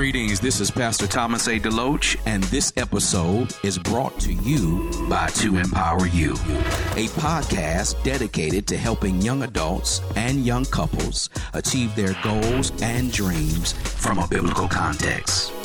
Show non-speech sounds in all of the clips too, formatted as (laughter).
Greetings, this is Pastor Thomas A. DeLoach, and this episode is brought to you by To Empower You, a podcast dedicated to helping young adults and young couples achieve their goals and dreams from a biblical context.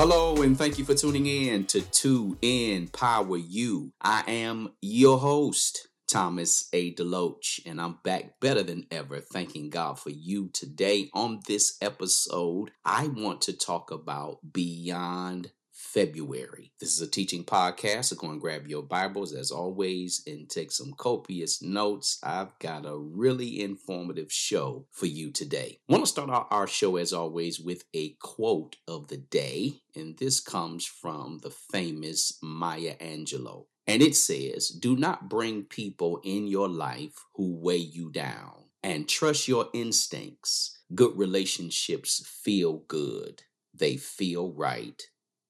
Hello, and thank you for tuning in to To Empower You. I am your host, Thomas A. Deloach, and I'm back better than ever, thanking God for you today. On this episode, I want to talk about Beyond February. This is a teaching podcast, so go and grab your Bibles as always and take some copious notes. I've got a really informative show for you today. I want to start out our show as always with a quote of the day, and this comes from the famous Maya Angelou. And it says, Do not bring people in your life who weigh you down and trust your instincts. Good relationships feel good, they feel right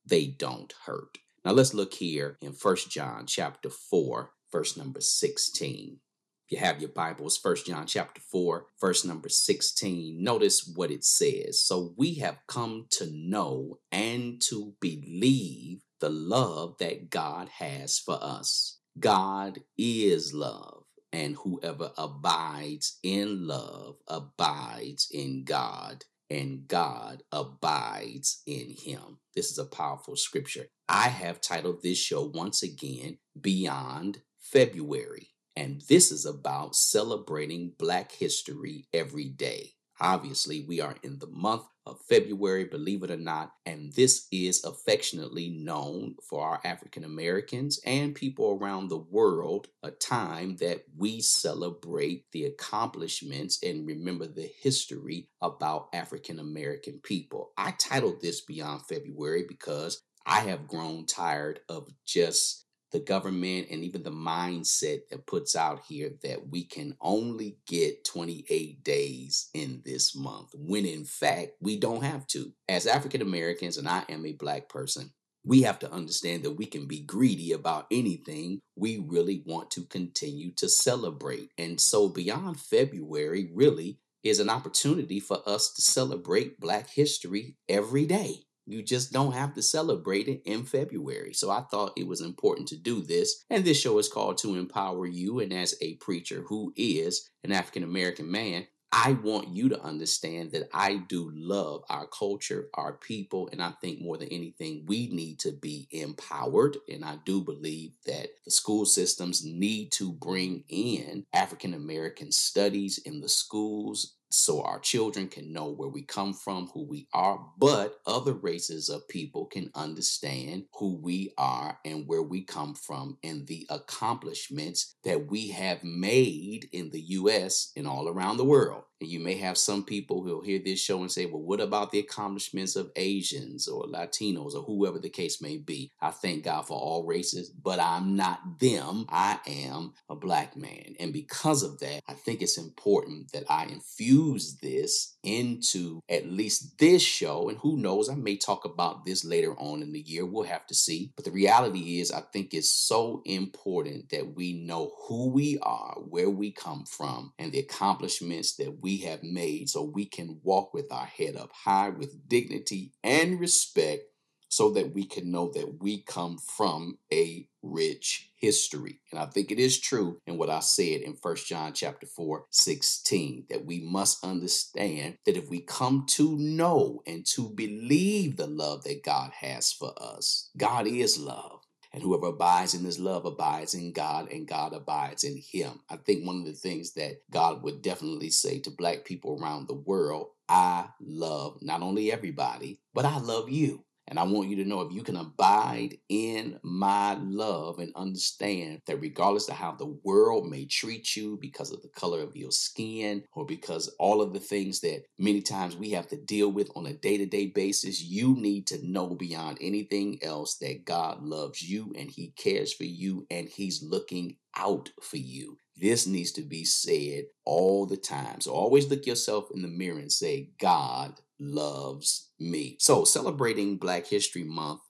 they don't hurt. Now let's look here in First John chapter 4, verse number 16. If you have your Bibles, First John chapter 4, verse number 16, notice what it says. So we have come to know and to believe the love that God has for us. God is love and whoever abides in love abides in God, and God abides in him. This is a powerful scripture. I have titled this show once again, Beyond February. And this is about celebrating Black history every day. Obviously, we are in the month of February, believe it or not, and this is affectionately known for our African Americans and people around the world, a time that we celebrate the accomplishments and remember the history about African American people. I titled this Beyond February because I have grown tired of just the government and even the mindset that puts out here that we can only get 28 days in this month, when in fact we don't have to. As African Americans, and I am a black person, we have to understand that we can be greedy about anything we really want to continue to celebrate. And so, beyond February, really is an opportunity for us to celebrate Black history every day. You just don't have to celebrate it in February. So I thought it was important to do this. And this show is called To Empower You. And as a preacher who is an African American man, I want you to understand that I do love our culture, our people, and I think more than anything, we need to be empowered. And I do believe that the school systems need to bring in African American studies in the schools so our children can know where we come from, who we are, but other races of people can understand who we are and where we come from and the accomplishments that we have made in the US and all around the world. And you may have some people who'll hear this show and say, well, what about the accomplishments of Asians or Latinos or whoever the case may be? I thank God for all races, but I'm not them. I am a black man. And because of that, I think it's important that I infuse this into at least this show. And who knows, I may talk about this later on in the year. We'll have to see. But the reality is, I think it's so important that we know who we are, where we come from, and the accomplishments that we have made so we can walk with our head up high with dignity and respect so that we can know that we come from a rich history. And I think it is true in what I said in First John chapter 4, 16, that we must understand that if we come to know and to believe the love that God has for us, God is love. And whoever abides in his love abides in God, and God abides in him. I think one of the things that God would definitely say to black people around the world I love not only everybody, but I love you. And I want you to know if you can abide in my love and understand that regardless of how the world may treat you because of the color of your skin or because all of the things that many times we have to deal with on a day to day basis, you need to know beyond anything else that God loves you and He cares for you and He's looking out for you. This needs to be said all the time. So always look yourself in the mirror and say, God loves me. So, celebrating Black History Month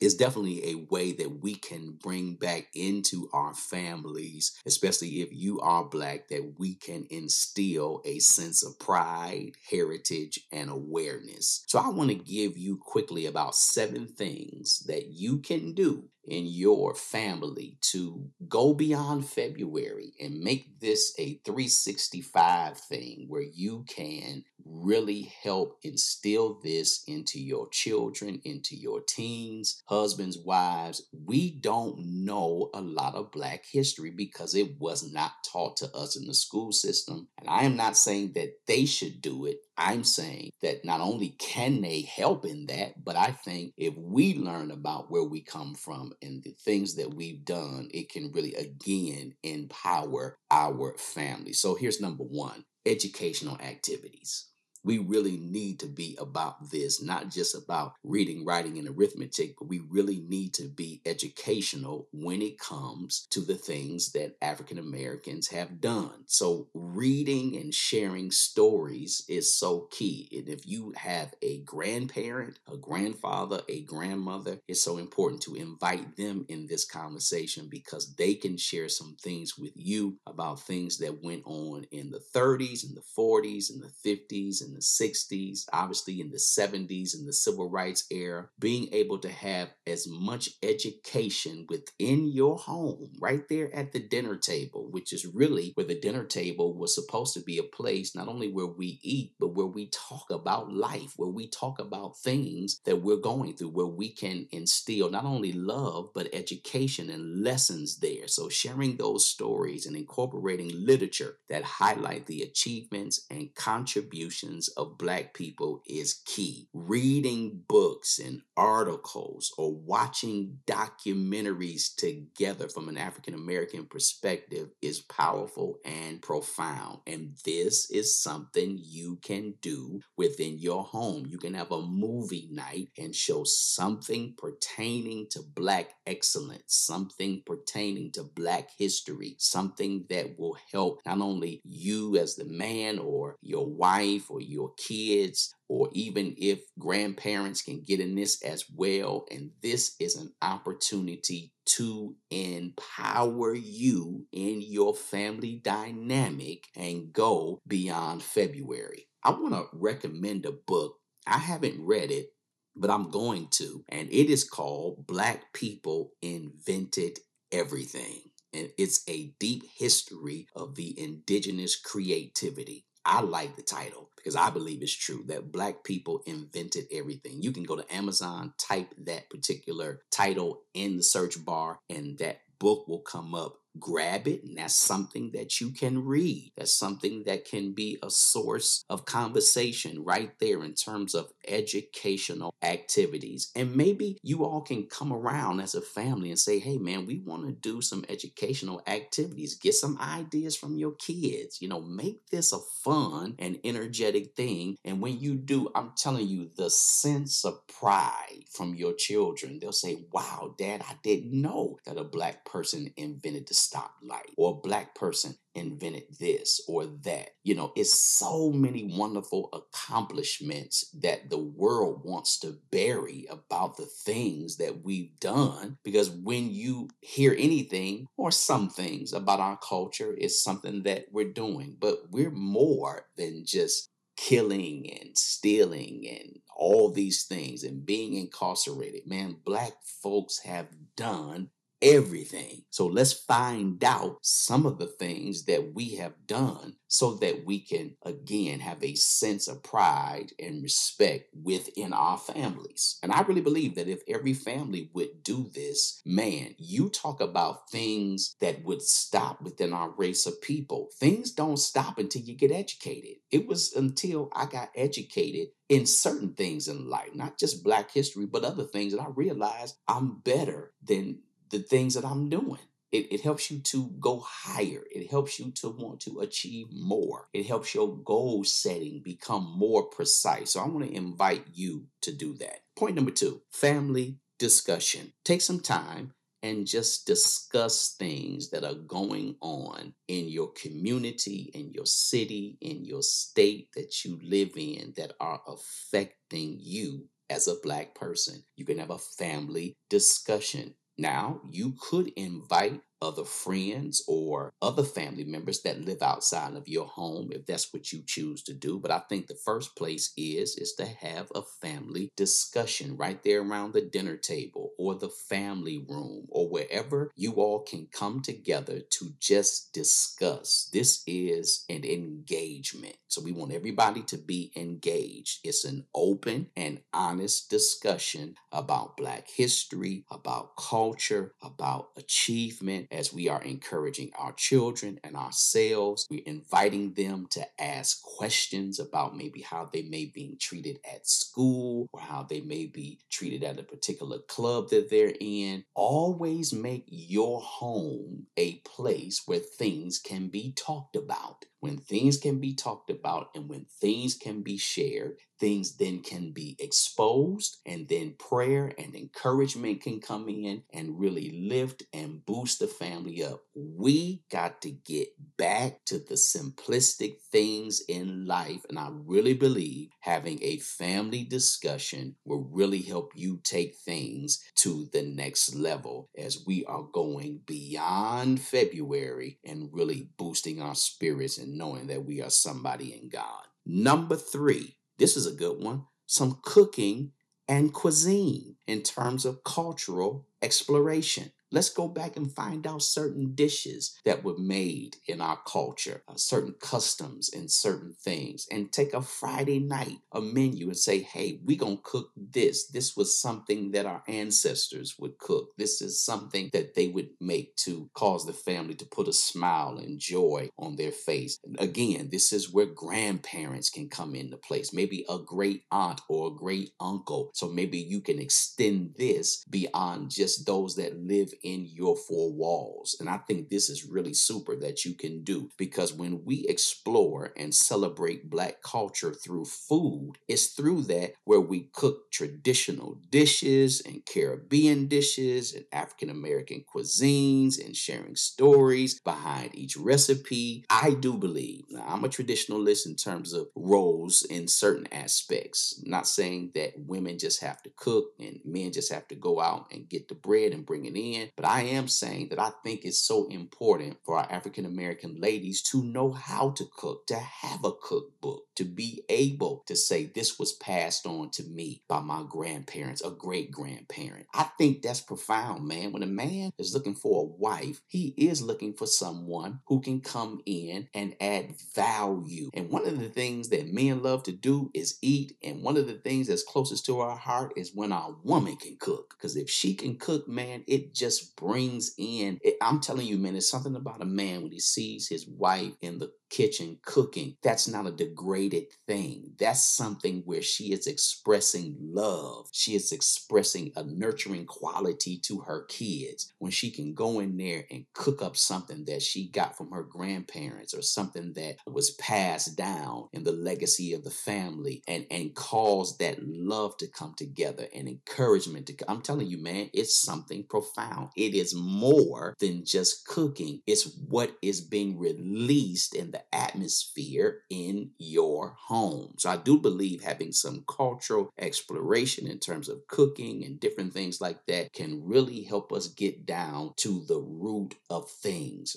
is definitely a way that we can bring back into our families, especially if you are Black, that we can instill a sense of pride, heritage, and awareness. So, I want to give you quickly about seven things that you can do in your family to go beyond February and make this a 365 thing where you can really help instill this into your children, into your teens, husbands, wives. We don't know a lot of Black history because it was not taught to us in the school system. And I am not saying that they should do it. I'm saying that not only can they help in that, but I think if we learn about where we come from and the things that we've done, it can really again empower our family. So here's number one educational activities we really need to be about this, not just about reading, writing, and arithmetic, but we really need to be educational when it comes to the things that African Americans have done. So, reading and sharing stories is so key. And if you have a grandparent, a grandfather, a grandmother, it's so important to invite them in this conversation because they can share some things with you about things that went on in the 30s and the 40s and the 50s and the 60s, obviously in the 70s, in the civil rights era, being able to have as much education within your home, right there at the dinner table, which is really where the dinner table was supposed to be a place not only where we eat, but where we talk about life, where we talk about things that we're going through, where we can instill not only love, but education and lessons there. So sharing those stories and incorporating literature that highlight the achievements and contributions of Black people is key. Reading books and articles or watching documentaries together from an African American perspective is powerful and profound. And this is something you can do within your home. You can have a movie night and show something pertaining to Black excellence, something pertaining to Black history, something that will help not only you as the man or your wife or your kids, or even if grandparents can get in this as well. And this is an opportunity to empower you in your family dynamic and go beyond February. I want to recommend a book. I haven't read it, but I'm going to. And it is called Black People Invented Everything. And it's a deep history of the indigenous creativity. I like the title because I believe it's true that black people invented everything. You can go to Amazon, type that particular title in the search bar, and that book will come up grab it and that's something that you can read. That's something that can be a source of conversation right there in terms of educational activities. And maybe you all can come around as a family and say hey man we want to do some educational activities. Get some ideas from your kids. You know make this a fun and energetic thing. And when you do i'm telling you the sense of pride from your children they'll say wow dad i didn't know that a black person invented the stoplight or a black person invented this or that. You know, it's so many wonderful accomplishments that the world wants to bury about the things that we've done. Because when you hear anything or some things about our culture, it's something that we're doing. But we're more than just killing and stealing and all these things and being incarcerated. Man, black folks have done everything. So let's find out some of the things that we have done so that we can again have a sense of pride and respect within our families. And I really believe that if every family would do this, man, you talk about things that would stop within our race of people. Things don't stop until you get educated. It was until I got educated in certain things in life, not just black history, but other things that I realized I'm better than the things that I'm doing. It, it helps you to go higher. It helps you to want to achieve more. It helps your goal setting become more precise. So I want to invite you to do that. Point number two family discussion. Take some time and just discuss things that are going on in your community, in your city, in your state that you live in that are affecting you as a black person. You can have a family discussion. Now, you could invite other friends or other family members that live outside of your home if that's what you choose to do. But i think the first place is is to have a family discussion right there around the dinner table or the family room or wherever you all can come together to just discuss. This is an engagement. So we want everybody to be engaged. It's an open and honest discussion about black history about culture about achievement as we are encouraging our children and ourselves. We're inviting them to ask questions about maybe how they may be treated at school or how they may be treated at a particular club that they're in. Always make your home a place where things can be talked about. When things can be talked about and when things can be shared, things then can be exposed, and then prayer and encouragement can come in and really lift and boost the family up. We got to get back to the simplistic things in life, and I really believe having a family discussion will really help you take things to the next level as we are going beyond February and really boosting our spirits and knowing that we are somebody in God. Number three, this is a good one. Some cooking and cuisine in terms of cultural exploration. Let's go back and find out certain dishes that were made in our culture, uh, certain customs and certain things, and take a Friday night, a menu, and say, hey, we're going to cook this. This was something that our ancestors would cook. This is something that they would make to cause the family to put a smile and joy on their face. And again, this is where grandparents can come into place, maybe a great aunt or a great uncle. So maybe you can extend this beyond just those that live in your four walls. And I think this is really super that you can do because when we explore and celebrate Black culture through food, it's through that where we cook traditional dishes and Caribbean dishes and African American cuisines and sharing stories behind each recipe. I do believe, now I'm a traditionalist in terms of roles in certain aspects. Not saying that women just have to cook and men just have to go out and get the bread and bring it in. But I am saying that I think it's so important for our African American ladies to know how to cook, to have a cookbook, to be able to say, This was passed on to me by my grandparents, a great grandparent. I think that's profound, man. When a man is looking for a wife, he is looking for someone who can come in and add value. And one of the things that men love to do is eat. And one of the things that's closest to our heart is when our woman can cook. Because if she can cook, man, it just just brings in, it, I'm telling you, man, it's something about a man when he sees his wife in the kitchen cooking. That's not a degraded thing. That's something where she is expressing love. She is expressing a nurturing quality to her kids when she can go in there and cook up something that she got from her grandparents or something that was passed down in the legacy of the family and, and cause that love to come together and encouragement to come. I'm telling you, man, it's something profound. It is more than just cooking. It's what is being released in the the atmosphere in your home. So I do believe having some cultural exploration in terms of cooking and different things like that can really help us get down to the root of things.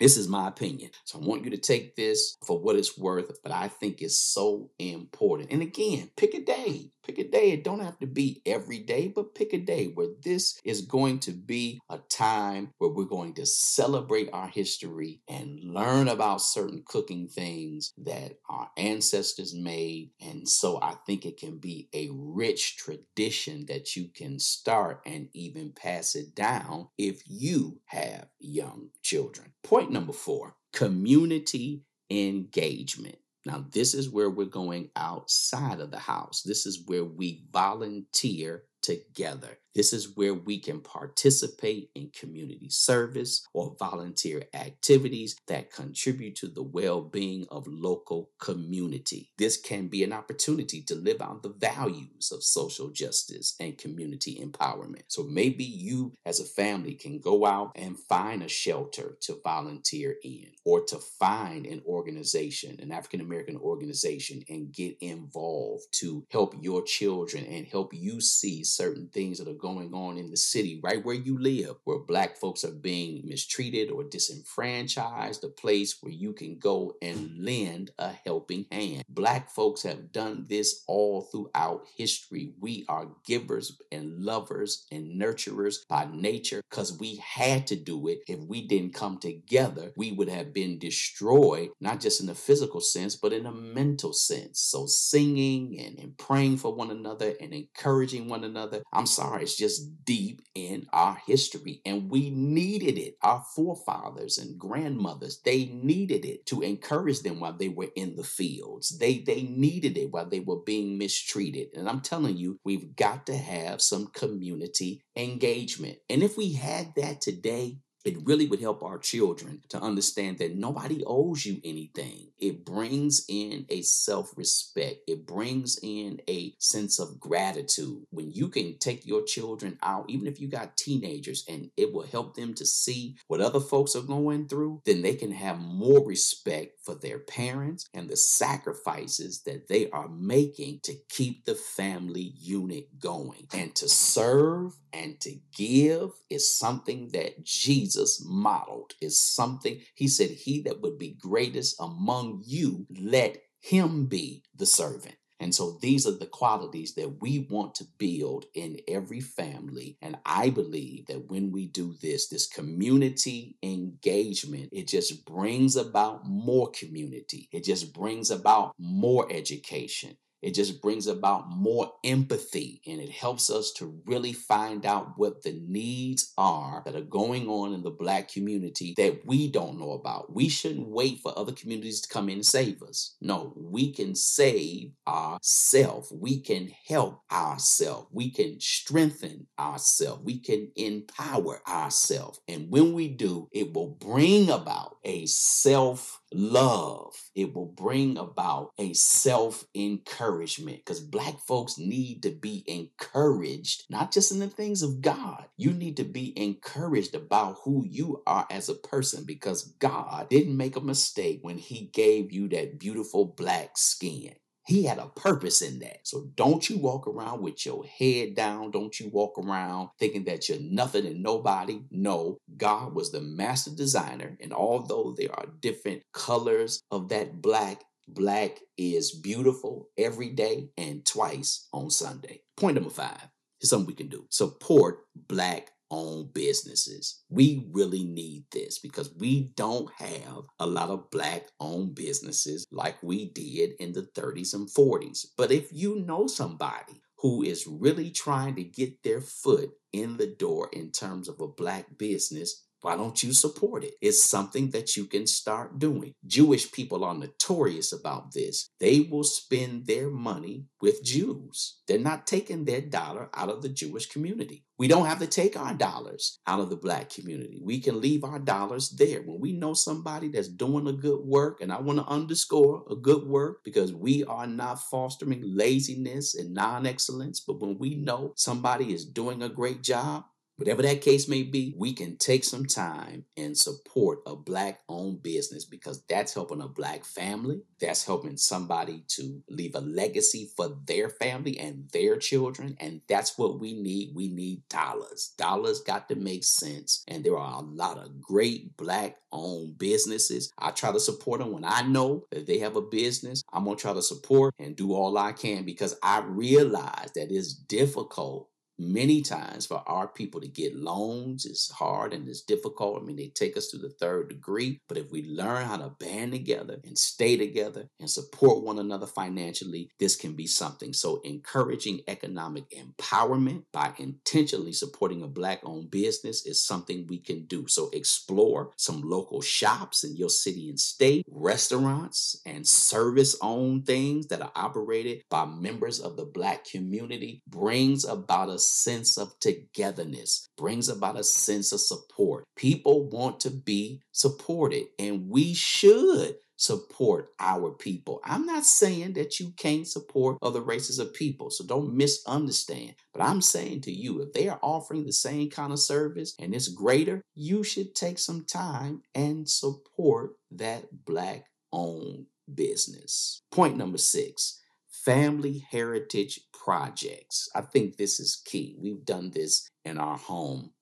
This is my opinion. So I want you to take this for what it's worth, but I think it's so important. And again, pick a day. Pick a day. It don't have to be every day, but pick a day where this is going to be a time where we're going to celebrate our history and learn about certain cooking things that our ancestors made. And so I think it can be a rich tradition that you can start and even pass it down if you have young children. Point number four community engagement. Now, this is where we're going outside of the house. This is where we volunteer together. This is where we can participate in community service or volunteer activities that contribute to the well being of local community. This can be an opportunity to live out the values of social justice and community empowerment. So maybe you, as a family, can go out and find a shelter to volunteer in or to find an organization, an African American organization, and get involved to help your children and help you see certain things that are going on in the city right where you live, where black folks are being mistreated or disenfranchised, a place where you can go and lend a helping hand. Black folks have done this all throughout history. We are givers and lovers and nurturers by nature because we had to do it. If we didn't come together, we would have been destroyed, not just in the physical sense, but in a mental sense. So singing and, and praying for one another and encouraging one another, I'm sorry, just deep in our history. And we needed it. Our forefathers and grandmothers, they needed it to encourage them while they were in the fields. They they needed it while they were being mistreated. And I'm telling you, we've got to have some community engagement. And if we had that today, it really would help our children to understand that nobody owes you anything. It brings in a self respect, it brings in a sense of gratitude. When you can take your children out, even if you got teenagers, and it will help them to see what other folks are going through, then they can have more respect for their parents and the sacrifices that they are making to keep the family unit going. And to serve and to give is something that Jesus modeled is something he said, He that would be greatest among you, let him be the servant. And so these are the qualities that we want to build in every family. And I believe that when we do this, this community engagement, it just brings about more community. It just brings about more education. It just brings about more empathy and it helps us to really find out what the needs are that are going on in the black community that we don't know about. We shouldn't wait for other communities to come in and save us. No, we can save ourselves. We can help ourselves. We can strengthen ourselves. We can empower ourselves. And when we do, it will bring about a self love. It will bring about a self encouragement because black folks need to be encouraged, not just in the things of God. You need to be encouraged about who you are as a person because God didn't make a mistake when He gave you that beautiful black skin. He had a purpose in that. So don't you walk around with your head down. Don't you walk around thinking that you're nothing and nobody. No, God was the master designer. And although there are different colors of that black, black is beautiful every day and twice on Sunday. Point number five is something we can do. Support black owned businesses. We really need this because we don't have a lot of black owned businesses like we did in the 30s and 40s. But if you know somebody who is really trying to get their foot in the door in terms of a black business, why don't you support it? It's something that you can start doing. Jewish people are notorious about this. They will spend their money with Jews. They're not taking their dollar out of the Jewish community. We don't have to take our dollars out of the black community. We can leave our dollars there. When we know somebody that's doing a good work, and I want to underscore a good work because we are not fostering laziness and non excellence, but when we know somebody is doing a great job, Whatever that case may be, we can take some time and support a black owned business because that's helping a black family. That's helping somebody to leave a legacy for their family and their children. And that's what we need. We need dollars. Dollars got to make sense. And there are a lot of great black owned businesses. I try to support them when I know that they have a business. I'm going to try to support and do all I can because I realize that it's difficult many times for our people to get loans is hard and it's difficult. I mean, they take us to the third degree. But if we learn how to band together and stay together and support one another financially, this can be something. So, encouraging economic empowerment by intentionally supporting a Black owned business is something we can do. So, explore some local shops in your city and state, restaurants, and service owned things that are operated by members of the Black community brings about a sense of togetherness, brings about a sense of support. People want to be supported, and we should support our people. I'm not saying that you can't support other races of people, so don't misunderstand. But I'm saying to you, if they are offering the same kind of service and it's greater, you should take some time and support that black owned business. Point number six family heritage projects. I think this is key. We've done this in our home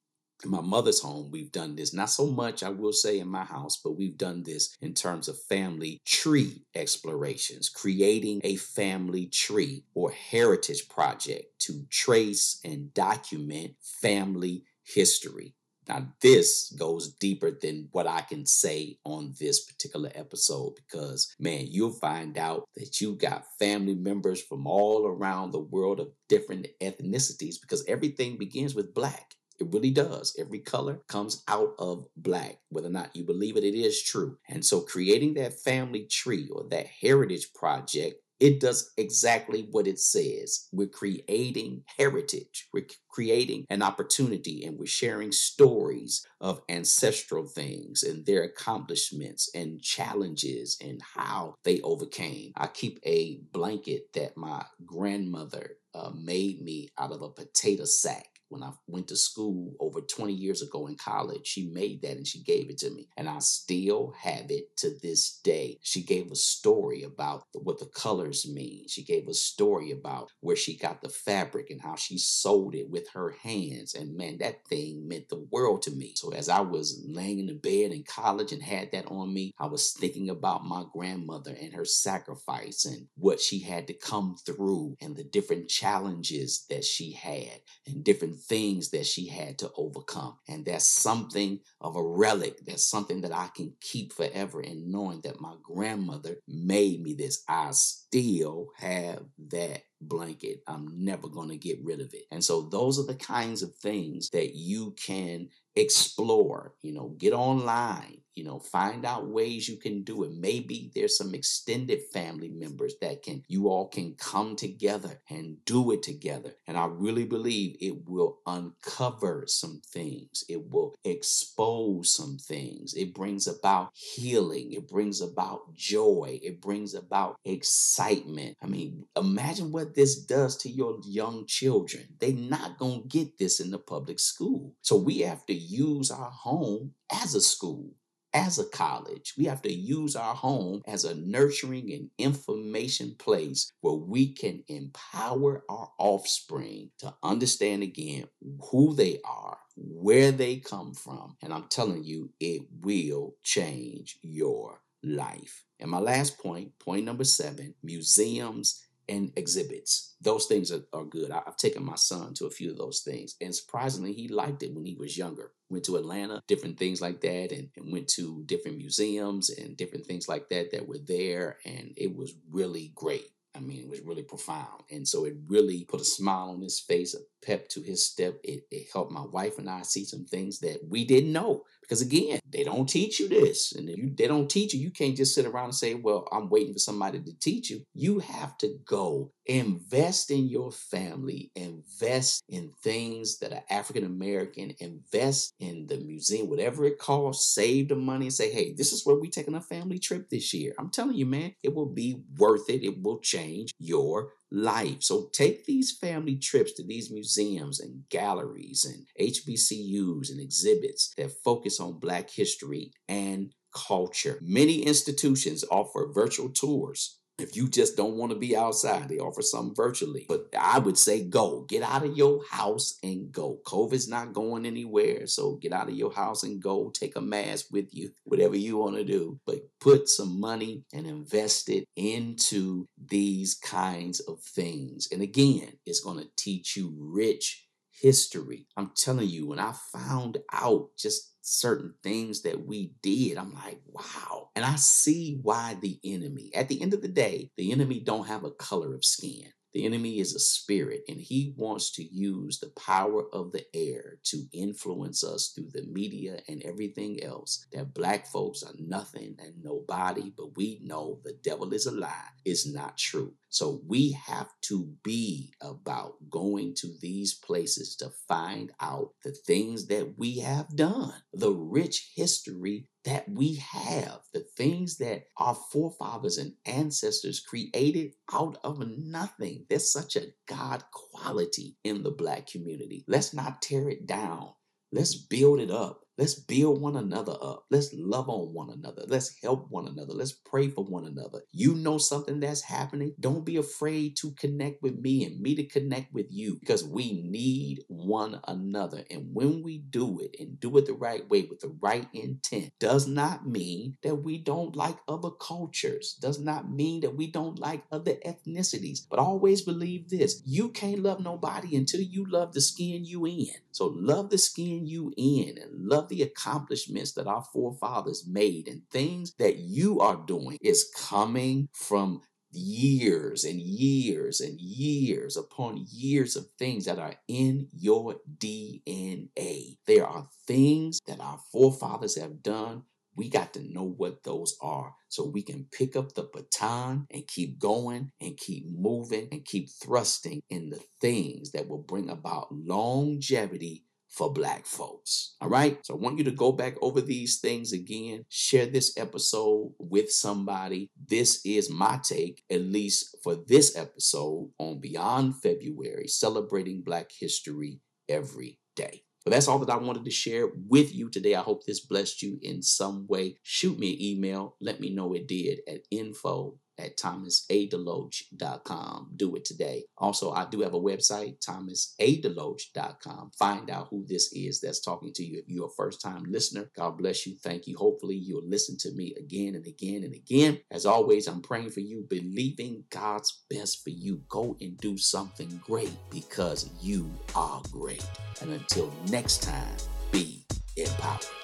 in my mother's home, we've done this. Not so much, I will say, in my house, but we've done this in terms of family tree explorations, creating a family tree or heritage project to trace and document family history. Now, this goes deeper than what I can say on this particular episode because, man, you'll find out that you got family members from all around the world of different ethnicities because everything begins with black. It really does. Every color comes out of black. Whether or not you believe it, it is true. And so creating that family tree or that heritage project it does exactly what it says. We're creating heritage. We're creating an opportunity and we're sharing stories of ancestral things and their accomplishments and challenges and how they overcame. I keep a blanket that my grandmother uh, made me out of a potato sack when I went to school over 20 years ago in college. She made that and she gave it to me. And I still have it to this day. She gave a story about what the colors mean. She gave a story about where she got the fabric and how she sewed it with her hands. And man, that thing meant the world to me. So as I was laying in the bed in college and had that on me, I was thinking about my grandmother and her sacrifice and what she had to come through and the different challenges that she had and different things that she had to overcome. And that's something of a relic. That's something that I can keep forever in knowing that my grandmother made me this. I still have that blanket. I'm never going to get rid of it. And so those are the kinds of things that you can explore, you know, get online, you know, find out ways you can do it. Maybe there's some extended family members that can, you all can come together and do it together. And I really believe it will uncover some things, it will expose some things. It brings about healing, it brings about joy, it brings about excitement. I mean, imagine what this does to your young children. They're not going to get this in the public school. So we have to use our home as a school as a college, we have to use our home as a nurturing and information place where we can empower our offspring to understand again who they are, where they come from. And I'm telling you, it will change your life. And my last point, point number seven museums and exhibits. Those things are, are good. I, have taken my son to a few of those things, and surprisingly, he liked it when he was younger. Went to Atlanta, different things like that, and, and went to different museums and different things like that that were there, and it was really great. I mean, it was really profound. And so it really put a smile on his face, a pep to his step. It, it helped my wife and I see some things that we didn't know. Because again, they don't teach you this. And you, they don't teach you, you can't just sit around and say, well, I'm waiting for somebody to teach you. You have to go invest in your family, invest in things that are African American, invest in the museum, whatever it costs, save the money and say, hey, this is where we're taking a family trip this year. I'm telling you, man, it will be worth it. It will change your life. So take these family trips to these museums and galleries and HBCUs and exhibits that focus on Black history and culture. Many institutions offer virtual tours if you just don't want to be outside, they offer something virtually. But I would say go. Get out of your house and go. COVID's not going anywhere. So get out of your house and go. Take a mask with you, (laughs) whatever you want to do. But put some money and invest it into these kinds of things. And again, it's going to teach you rich history. I'm telling you, when I found out just certain things that we did, I'm like, wow. And I see why the enemy, at the end of the day, the enemy don't have a color of skin. The enemy is a spirit, and he wants to use the power of the air to influence us through the media and everything else. That black folks are nothing and nobody, but we know the devil is a lie. It's not true. So we have to be about going to these places to find out the things that we have done, the rich history that we have, the things that our forefathers and ancestors created out of nothing. There's such a God quality in the black community. Let's not tear it down. Let's build it up. Let's build one another up. Let's love on one another. Let's help one another. Let's pray for one another. You know something that's happening? Don't be afraid to connect with me and me to connect with you because we need one another. And when we do it and do it the right way with the right intent, does not mean that we don't like other cultures, does not mean that we don't like other ethnicities. But always believe this you can't love nobody until you love the skin you in. So love the skin you in and love the accomplishments that our forefathers made and things that you are doing is coming from years and years and years upon years of things that are in your DNA. There are things that our forefathers have done. We got to know what those are so we can pick up the baton and keep going and keep moving and keep thrusting in the things that will bring about longevity for black folks. All right. So I want you to go back over these things again, share this episode with somebody. This is my take, at least for this episode on Beyond February, celebrating Black history every day. But that's all that I wanted to share with you today. I hope this blessed you in some way. Shoot me an email. Let me know it did at info at thomasadeloach.com. Do it today. Also, I do have a website, thomasadeloach.com. Find out who this is that's talking to you. If you're a first time listener, God bless you. Thank you. Hopefully, you'll listen to me again and again and again. As always, I'm praying for you, believing God's best for you. Go and do something great because you are great. And until next time, be empowered.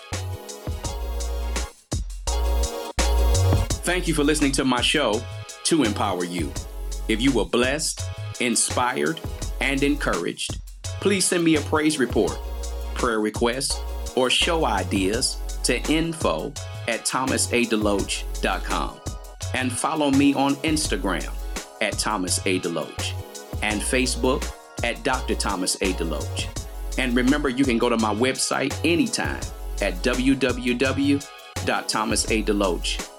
Thank you for listening to my show, To Empower You. If you were blessed, inspired, and encouraged, please send me a praise report, prayer request, or show ideas to info at thomasadeloach.com. And follow me on Instagram at Thomas A. Deloach and Facebook at Dr. Thomas A. Deloach. And remember, you can go to my website anytime at www.thomasadeloach.com.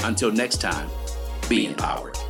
Until next time, be empowered.